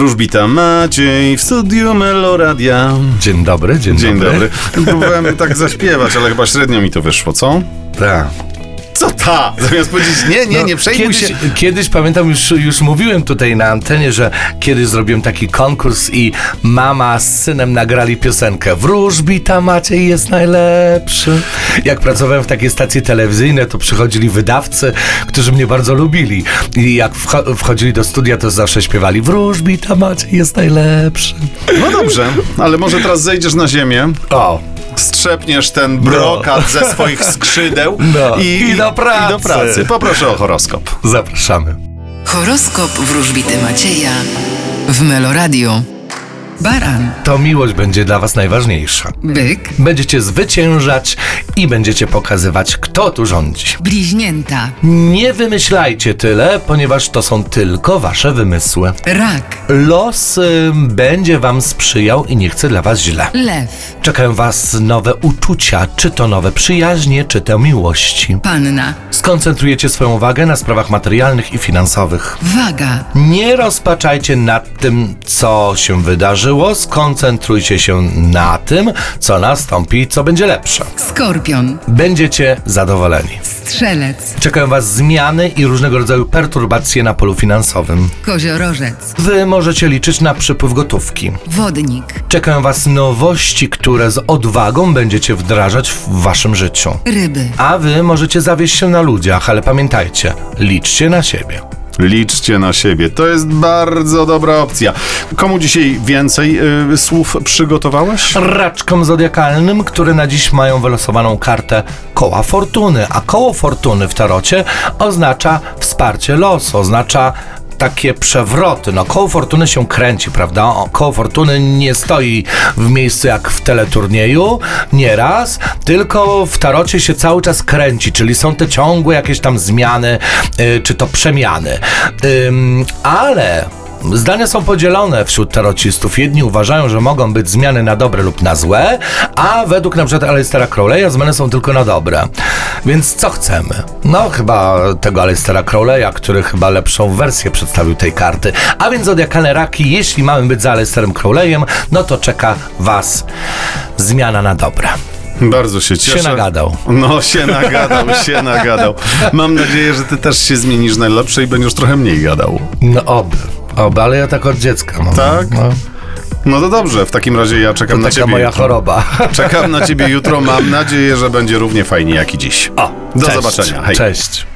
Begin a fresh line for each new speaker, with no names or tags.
Wróżbita Maciej w studiu Meloradia.
Dzień dobry, dzień,
Dzień
dobry.
dobry. Próbowałem tak zaśpiewać, ale chyba średnio mi to wyszło, co?
Tak.
Co ta? Zamiast powiedzieć nie, nie,
No,
nie przejmuj
kiedyś,
się.
Kiedyś pamiętam, już, już mówiłem tutaj na antenie, że kiedyś zrobiłem taki konkurs i mama z synem nagrali piosenkę Wróżbita Maciej jest najlepszy. Jak pracowałem w takiej stacji telewizyjnej, to przychodzili wydawcy, którzy mnie bardzo lubili. I jak wcho- wchodzili do studia, to zawsze śpiewali Wróżbita Maciej jest najlepszy.
No dobrze, ale może teraz zejdziesz na ziemię,
O,
strzepniesz ten brokat ze swoich skrzydeł
No.
i,
I do pracy.
I do pracy. Poproszę o horoskop.
zapraszamy.
Horoskop wróżbity Macieja w Meloradio. Baran,
To miłość będzie dla was najważniejsza.
byk,
Będziecie zwyciężać i będziecie pokazywać, kto tu rządzi.
bliźnięta,
Nie wymyślajcie tyle, ponieważ to są tylko wasze wymysły.
rak,
Los y, będzie wam sprzyjał i nie chce dla was źle.
lew,
Czekają was nowe uczucia, czy to nowe przyjaźnie, czy to miłości.
panna,
Skoncentrujecie swoją uwagę na sprawach materialnych i finansowych.
waga,
Nie rozpaczajcie nad tym, co się wydarzyło, skoncentrujcie się na tym, co nastąpi i co będzie lepsze.
skorpion,
Będziecie zadowoleni.
strzelec,
Czekają Was zmiany i różnego rodzaju perturbacje na polu finansowym.
koziorożec,
Wy możecie liczyć na przypływ gotówki.
wodnik,
Czekają Was nowości, które z odwagą będziecie wdrażać w Waszym życiu.
ryby,
A Wy możecie zawieść się na ludziach, ale pamiętajcie, liczcie na siebie.
Liczcie na siebie. To jest bardzo dobra opcja. Komu dzisiaj więcej y, słów przygotowałeś?
Raczkom zodiakalnym, które na dziś mają wylosowaną kartę koła fortuny, a koło fortuny w tarocie oznacza wsparcie losu, oznacza takie przewroty. No, koło fortuny się kręci, prawda? Koło fortuny nie stoi w miejscu jak w teleturnieju, nieraz, tylko w tarocie się cały czas kręci, czyli są te ciągłe jakieś tam zmiany, y, czy to przemiany. Ym, ale Zdania są podzielone wśród tarocistów. Jedni uważają, że mogą być zmiany na dobre lub na złe, a według na przykład Aleistera Crowley'a zmiany są tylko na dobre. Więc co chcemy? No chyba tego Aleistera Crowley'a, który chyba lepszą wersję przedstawił tej karty. A więc zodiakalne raki, jeśli mamy być za Aleisterem Crowley'em, no to czeka was zmiana na dobre.
Bardzo się cieszę.
Się nagadał.
No, się nagadał, się nagadał. Mam nadzieję, że ty też się zmienisz na lepsze i będziesz trochę mniej gadał.
No oby, oby, ale ja tak od dziecka mam.
Tak?
No,
No to dobrze, w takim razie ja czekam
to
na
taka
ciebie.
moja
jutro.
choroba.
Czekam na ciebie jutro. Mam nadzieję, że będzie równie fajnie jak i dziś.
O,
Do
cześć.
zobaczenia. Hej.
Cześć.